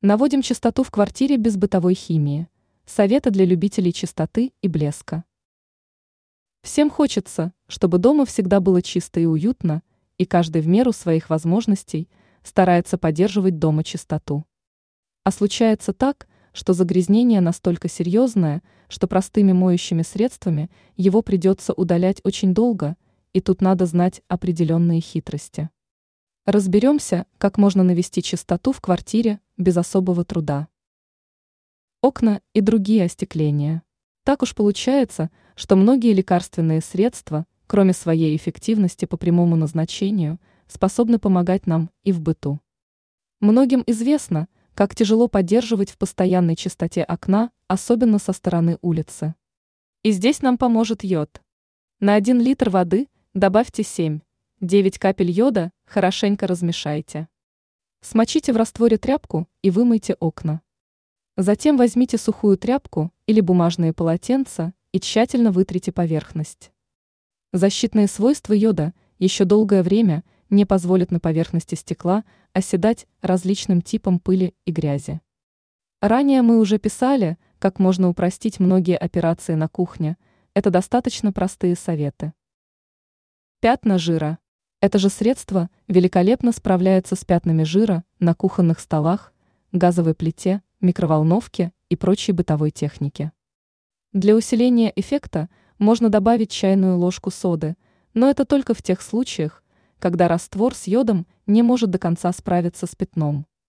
Наводим чистоту в квартире без бытовой химии. Советы для любителей чистоты и блеска. Всем хочется, чтобы дома всегда было чисто и уютно, и каждый в меру своих возможностей старается поддерживать дома чистоту. А случается так, что загрязнение настолько серьезное, что простыми моющими средствами его придется удалять очень долго, и тут надо знать определенные хитрости. Разберемся, как можно навести чистоту в квартире без особого труда. Окна и другие остекления. Так уж получается, что многие лекарственные средства, кроме своей эффективности по прямому назначению, способны помогать нам и в быту. Многим известно, как тяжело поддерживать в постоянной чистоте окна, особенно со стороны улицы. И здесь нам поможет йод. На 1 литр воды добавьте 7 9 капель йода хорошенько размешайте. Смочите в растворе тряпку и вымойте окна. Затем возьмите сухую тряпку или бумажные полотенца и тщательно вытрите поверхность. Защитные свойства йода еще долгое время не позволят на поверхности стекла оседать различным типам пыли и грязи. Ранее мы уже писали, как можно упростить многие операции на кухне. Это достаточно простые советы. Пятна жира. Это же средство великолепно справляется с пятнами жира на кухонных столах, газовой плите, микроволновке и прочей бытовой технике. Для усиления эффекта можно добавить чайную ложку соды, но это только в тех случаях, когда раствор с йодом не может до конца справиться с пятном.